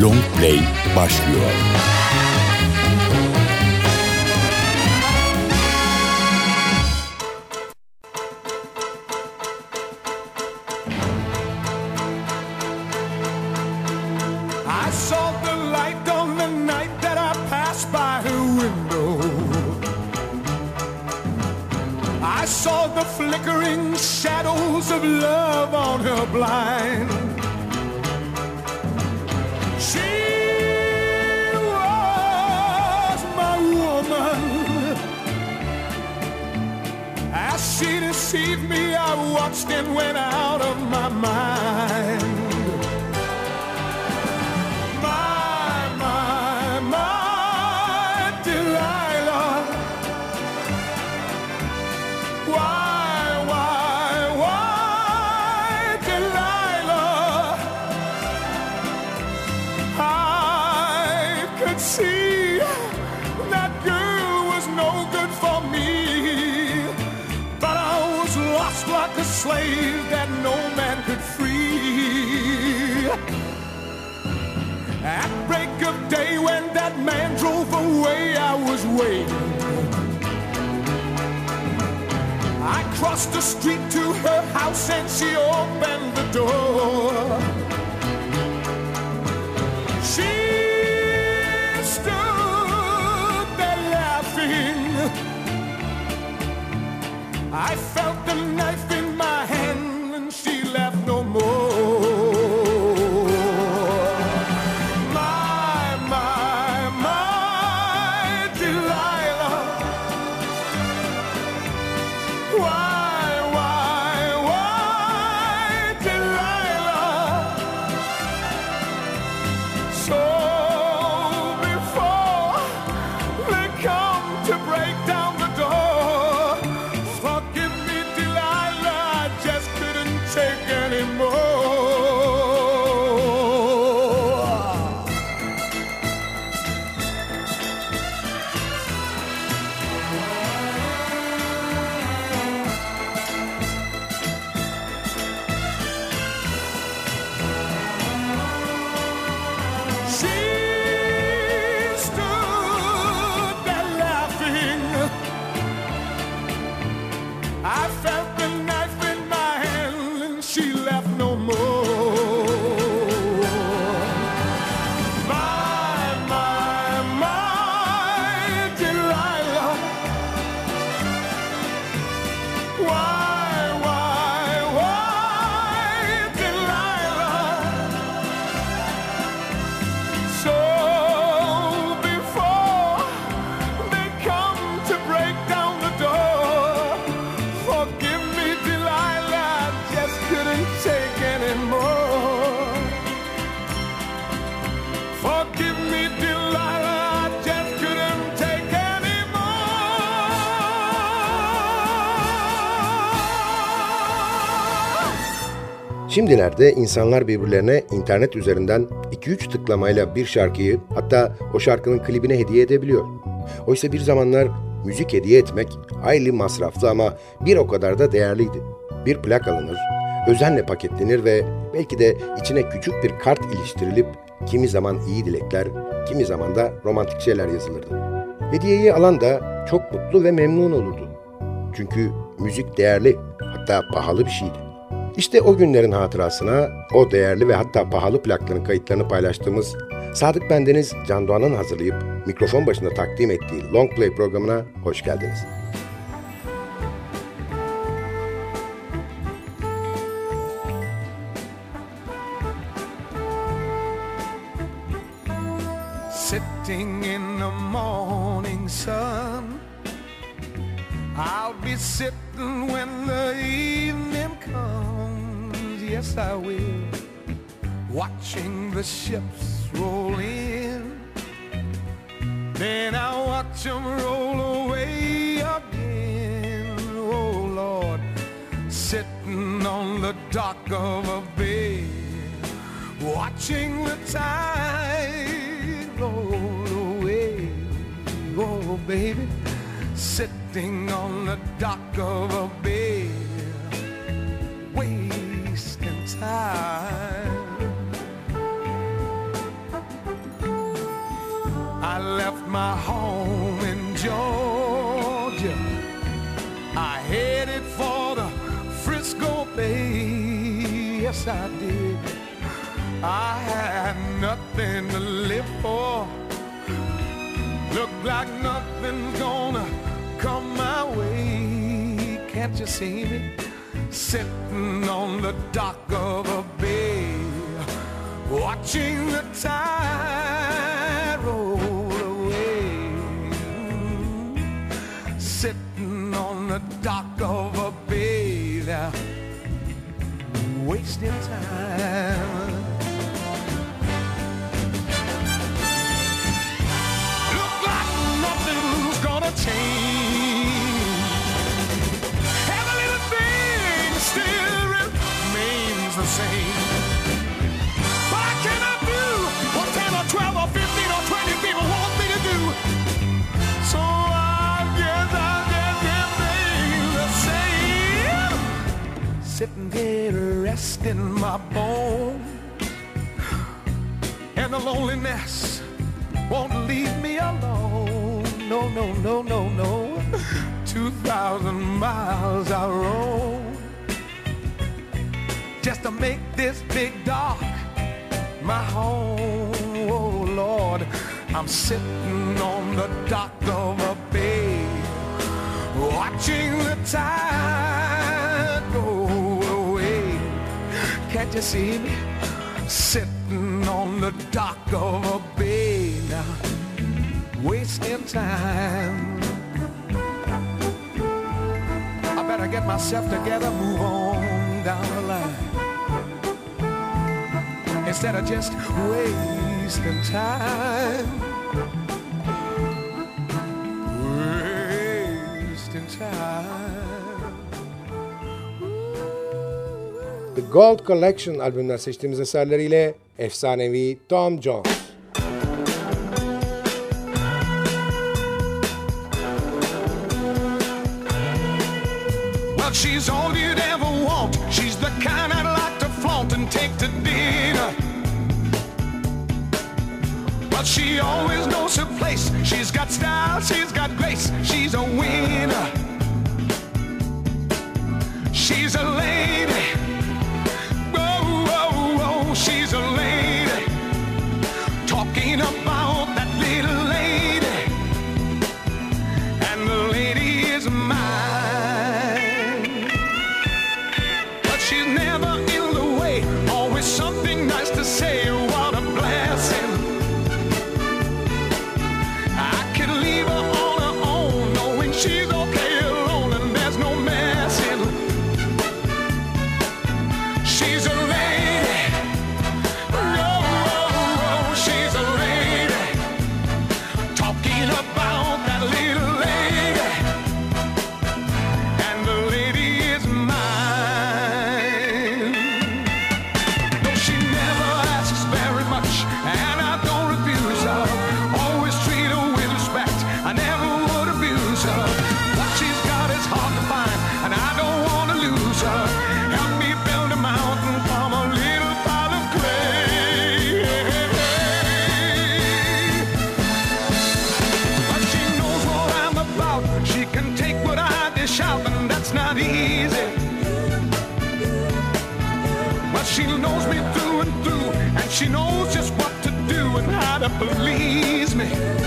Long Play başlıyor. The street to her house and she opened the door. She stood there laughing. I felt the knife she left no more. Şimdilerde insanlar birbirlerine internet üzerinden 2-3 tıklamayla bir şarkıyı hatta o şarkının klibine hediye edebiliyor. Oysa bir zamanlar müzik hediye etmek hayli masraflı ama bir o kadar da değerliydi. Bir plak alınır, özenle paketlenir ve belki de içine küçük bir kart iliştirilip kimi zaman iyi dilekler, kimi zaman da romantik şeyler yazılırdı. Hediyeyi alan da çok mutlu ve memnun olurdu. Çünkü müzik değerli, hatta pahalı bir şeydi. İşte o günlerin hatırasına o değerli ve hatta pahalı plakların kayıtlarını paylaştığımız Sadık Bendeniz Can Doğan'ın hazırlayıp mikrofon başında takdim ettiği Long Play programına hoş geldiniz. The ships roll in, then I'll watch them roll away again. Oh Lord, sitting on the dock of a bay, watching the tide roll away. Oh, baby, sitting on the dock of a I had nothing to live for. Looked like nothing's gonna come my way. Can't you see me? Sitting on the dock of a bay, watching the tide roll away. Sitting on the dock of a bay, there, wasting time. Resting my bone. And the loneliness won't leave me alone. No, no, no, no, no. Two thousand miles I roam just to make this big dock my home. Oh Lord, I'm sitting on the dock of a bay, watching the tide you see me sitting on the dock of a bay now, wasting time? I better get myself together, move on down the line. Instead of just wasting time. Gold Collection albümünden seçtiğimiz eserleriyle efsanevi Tom Jones. She's all you'd ever want. She's the kind I'd like to flaunt and take to dinner. But she always knows her place. She's got style, she's to please me.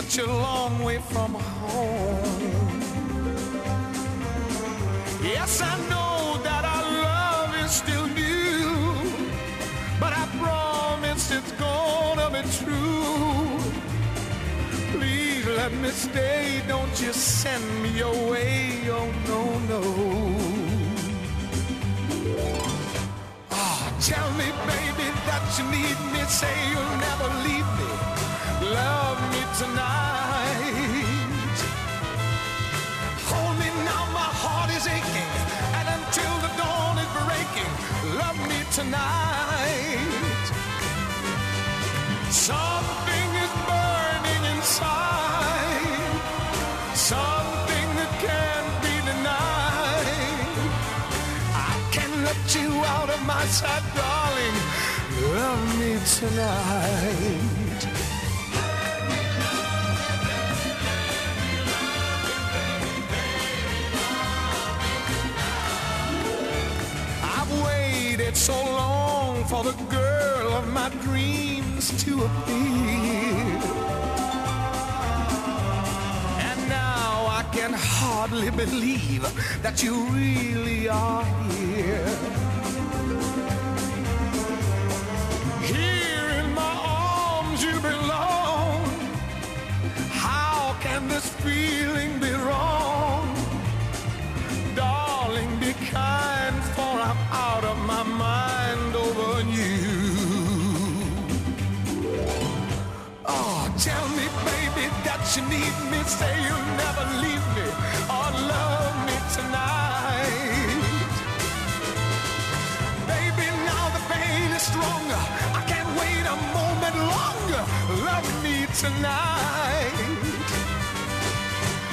such a long way from home. Yes, I know that our love is still new, but I promise it's gonna be true. Please let me stay, don't you send me away, oh no, no. Ah, tell me, baby, that you need me, say you'll never leave tonight. Hold me now, my heart is aching, and until the dawn is breaking, love me tonight. Something is burning inside, something that can't be denied. I can't let you out of my sight, darling. Love me tonight. the girl of my dreams to appear. And now I can hardly believe that you really are here. Here in my arms you belong. How can this feeling Tell me, baby, that you need me. Say you'll never leave me or love me tonight. Baby, now the pain is stronger. I can't wait a moment longer. Love me tonight.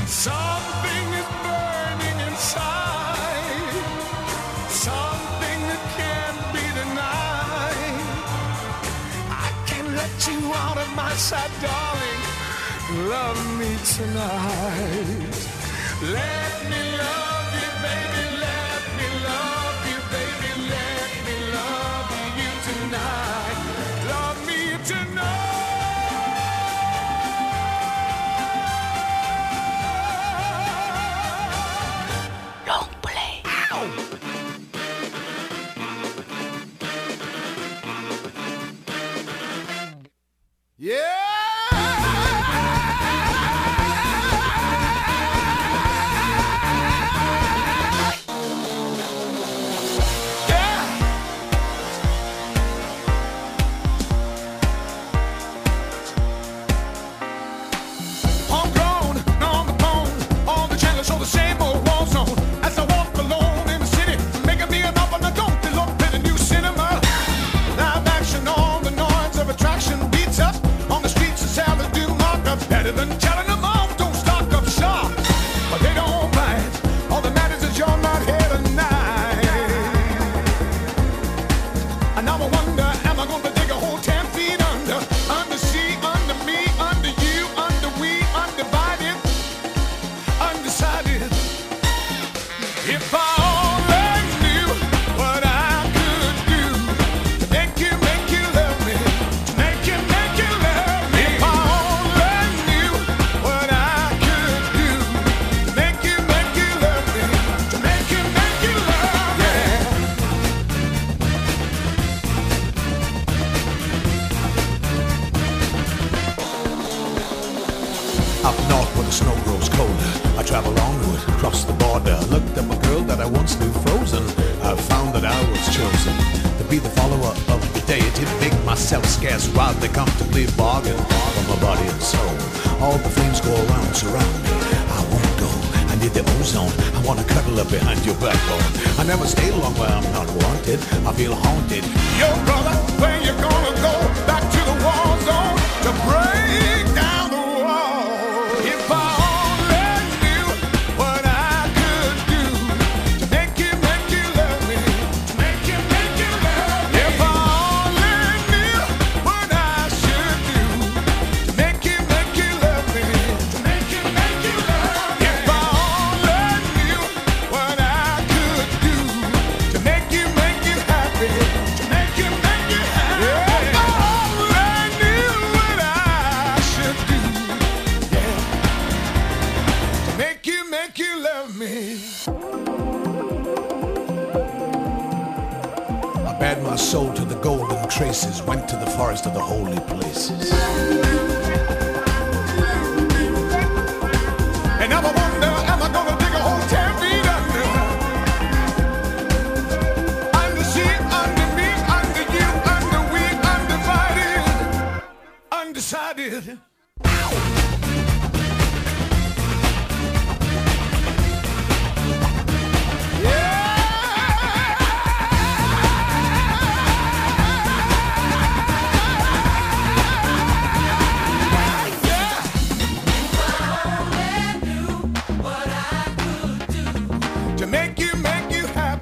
Something my side, darling. Love me tonight. Let me love you, baby.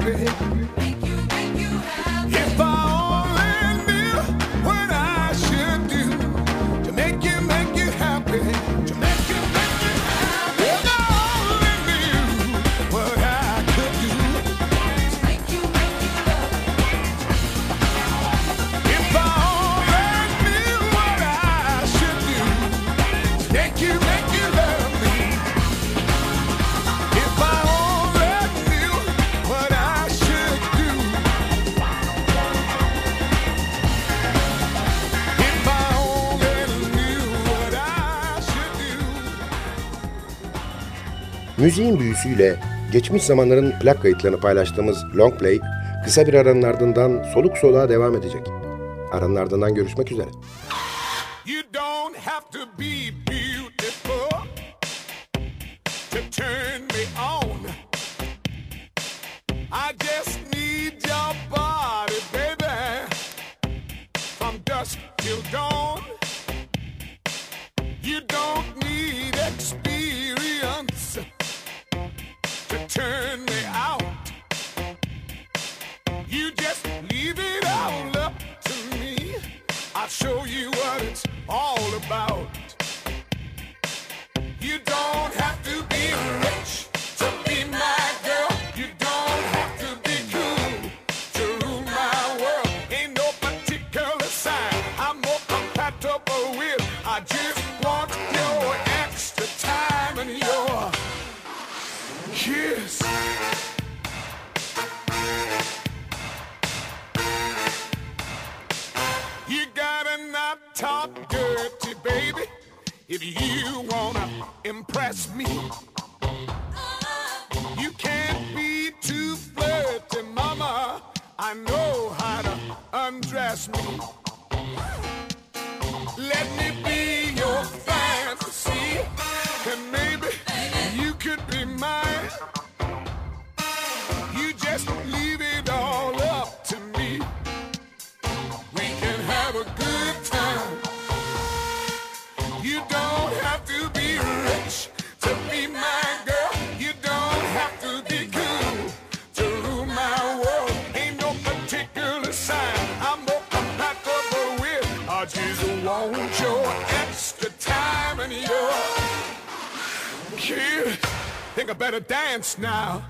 Hit. Müziğin büyüsüyle geçmiş zamanların plak kayıtlarını paylaştığımız long play kısa bir aranın ardından soluk soluğa devam edecek. Aranın ardından görüşmek üzere. You don't have to be beautiful to turn me on. I just need your body, baby. From dusk till dawn. You don't turn me out. You just leave it all up to me. I'll show you what it's all about. If you wanna impress me, you can't be too flirty, mama. I know how to undress me. better dance now.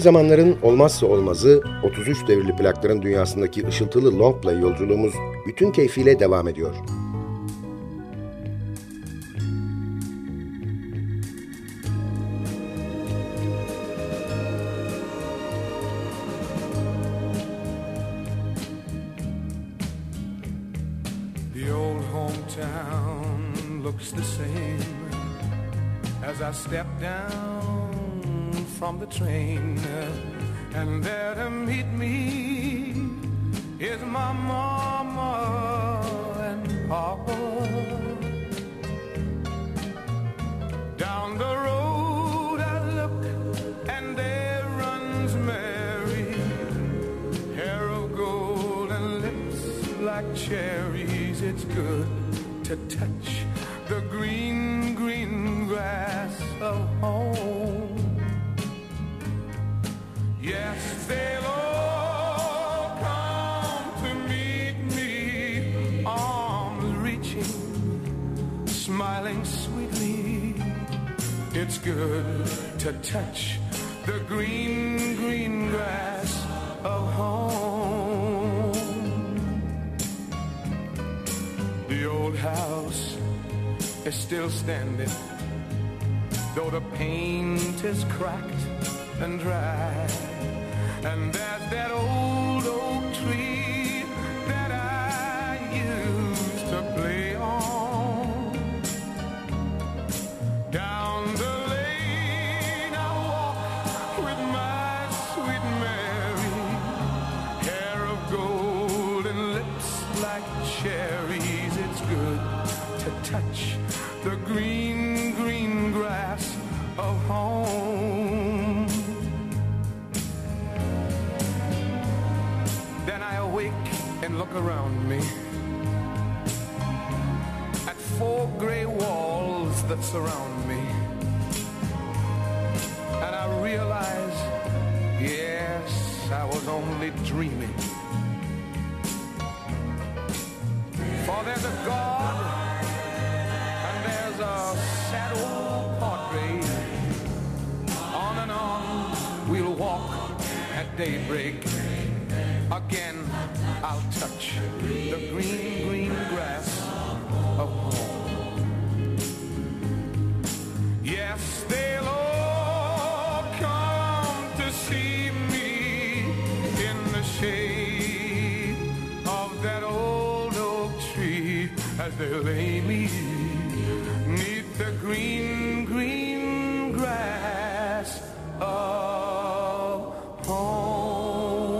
Zamanların olmazsa olmazı 33 devirli plakların dünyasındaki ışıltılı long play yolculuğumuz bütün keyfiyle devam ediyor. Train. Uh, and there to meet me is my mama and papa. Good to touch the green, green grass of home. The old house is still standing, though the paint is cracked and dry. And there's that old good to touch the green, green grass of home. Then I awake and look around me at four gray walls that surround me. And I realize, yes, I was only dreaming. For there's a God and there's a sad old portrait. On and on we'll walk at daybreak. Again, I'll touch the green, green grass green, green grass of home.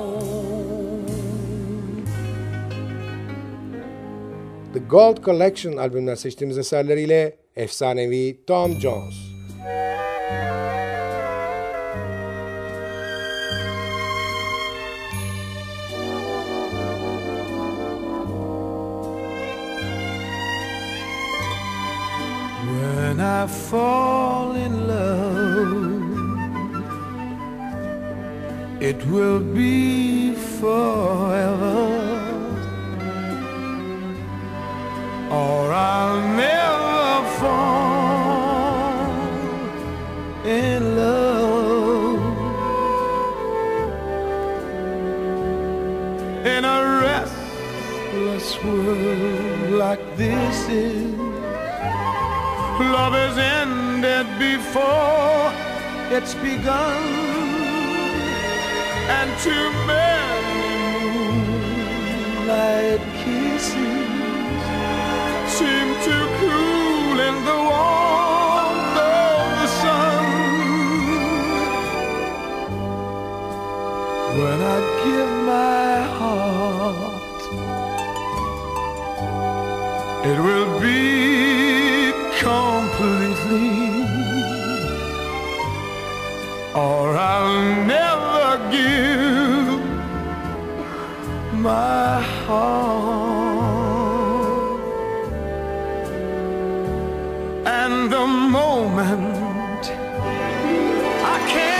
The Gold Collection albümünden seçtiğimiz eserleriyle efsanevi Tom Jones. I fall in love, it will be forever, or I'll never fall in love. In a restless world like this is. Love has ended before it's begun, and too many And the moment. I can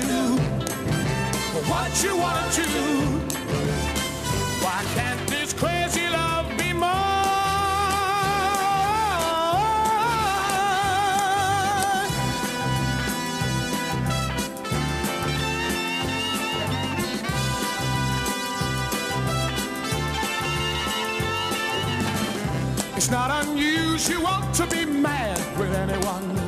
do what you want to. Do. Why can't this crazy love be mine? It's not unusual to be mad with anyone.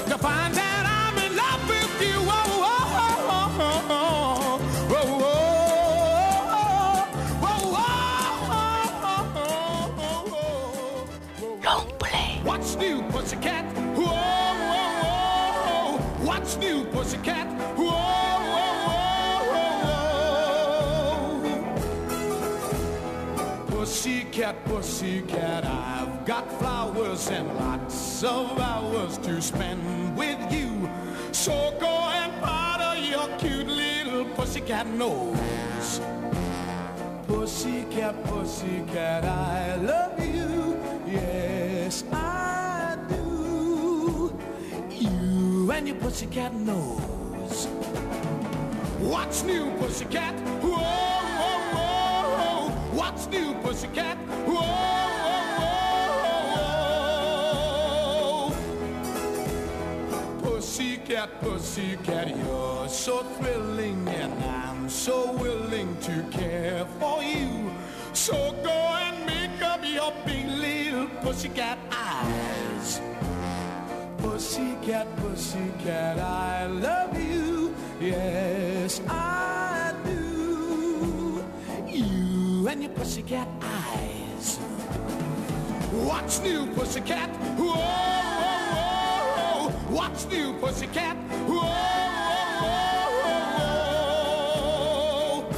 Pussycat, pussycat, I've got flowers and lots of hours to spend with you. So go and powder your cute little pussycat nose. Pussycat, pussycat, I love you. Yes, I do. You and your pussycat nose. What's new, pussycat? Pussycat, pussycat, you're so thrilling and I'm so willing to care for you. So go and make up your big little pussycat eyes. Pussycat, pussycat, I love you. Yes, I do. You and your pussycat eyes. What's new, pussycat? Whoa. What's new, pussycat? Whoa, whoa, whoa.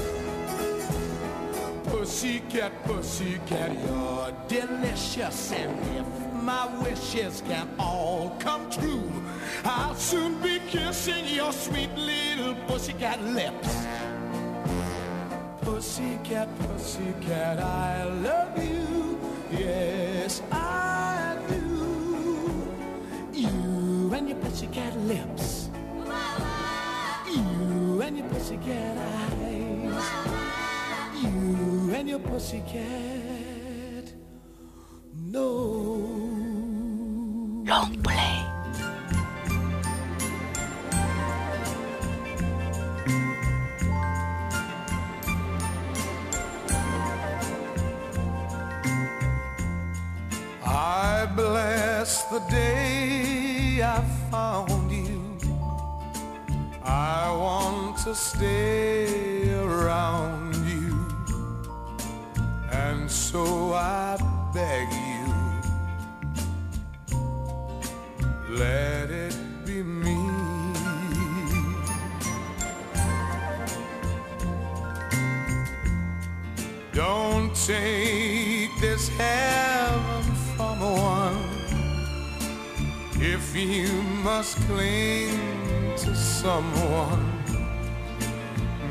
Pussycat, pussycat, you're delicious. And if my wishes can all come true, I'll soon be kissing your sweet little pussycat lips. Pussycat, pussycat, I love you. Yes, I and your pussycat lips. You and your pussycat eyes. You and your pussycat nose. Long play. I bless the day I found you. I want to stay around you. And so I beg you, let it be me. Don't take this heaven you must cling to someone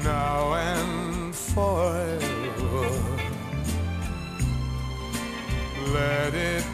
now and forever. Let it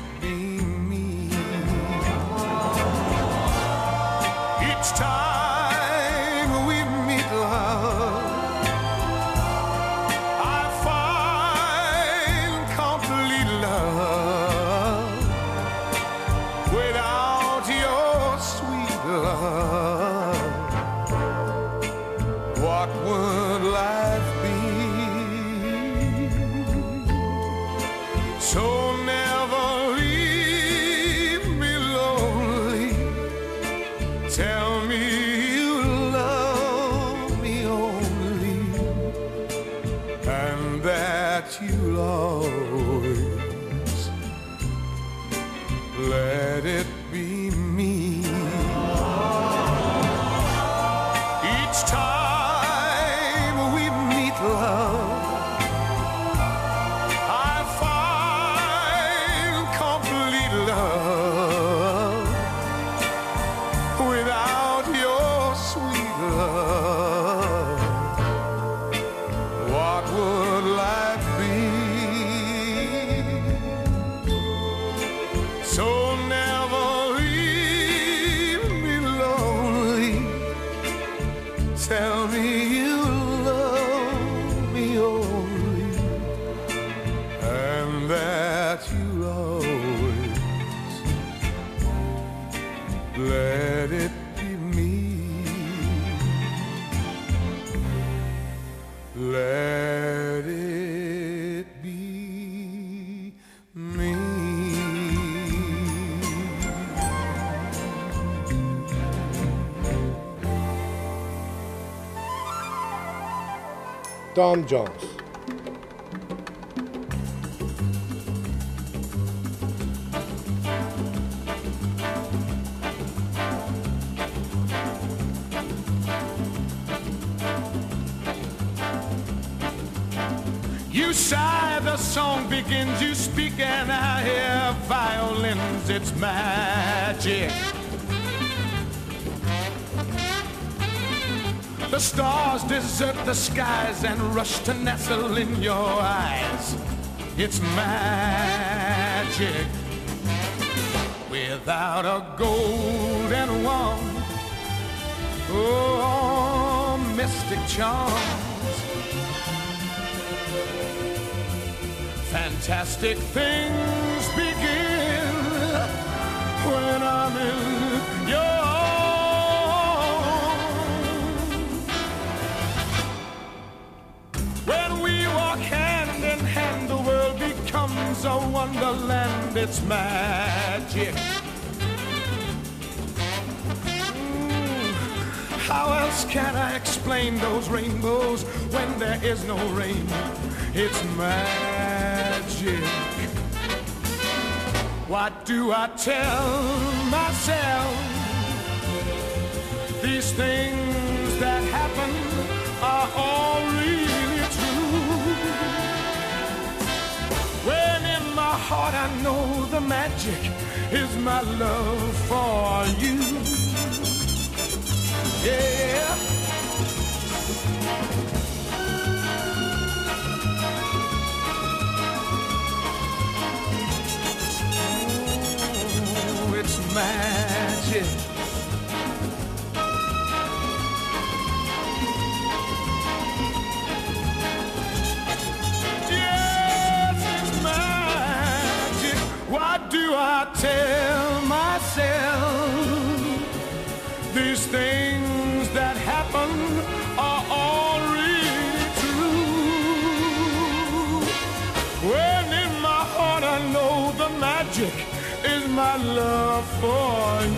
So Tom Jones. You sigh, the song begins, you speak, and I hear violins, it's magic. The stars desert the skies and rush to nestle in your eyes. It's magic. Without a golden wand, oh, mystic charms. Fantastic things begin when I'm in becomes a wonderland. It's magic. Mm, How else can I explain those rainbows when there is no rain? It's magic. What do I tell myself? These things that happen heart I know the magic is my love for you. Yeah. Ooh, it's magic. Tell myself? These things that happen are all really true. When in my heart I know the magic is my love for you.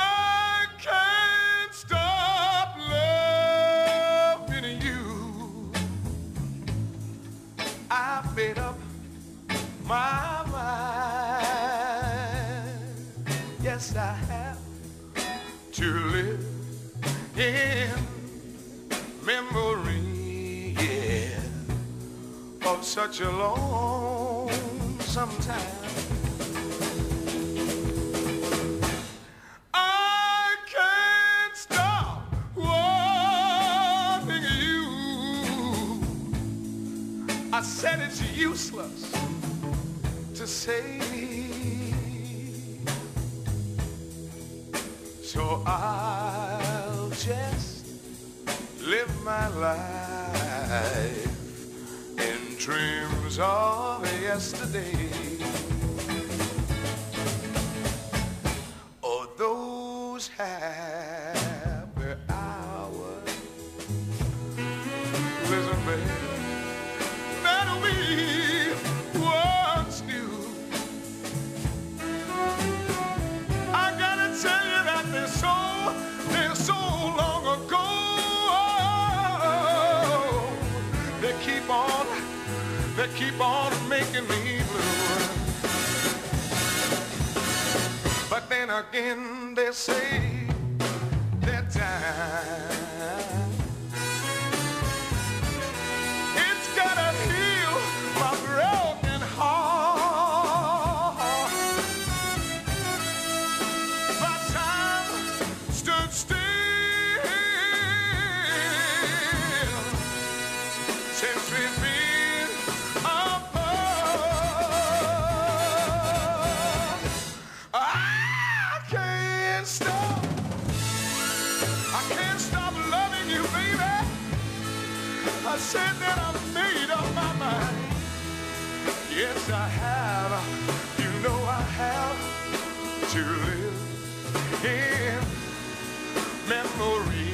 such a lonesome time. I can't stop wanting you. I said it's useless to say. So I'll just live my life dreams of yesterday. Keep on making me blue. But then again, they say that time to live in memory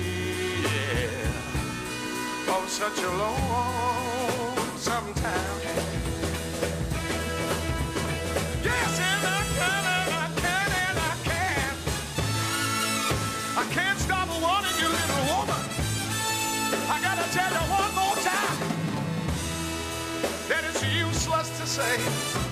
yeah, of such a long sometime. Yes, and I can, and I can, and I can. I can't stop wanting you, little woman. I gotta tell you one more time that it's useless to say.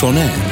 Long Play sona erdi.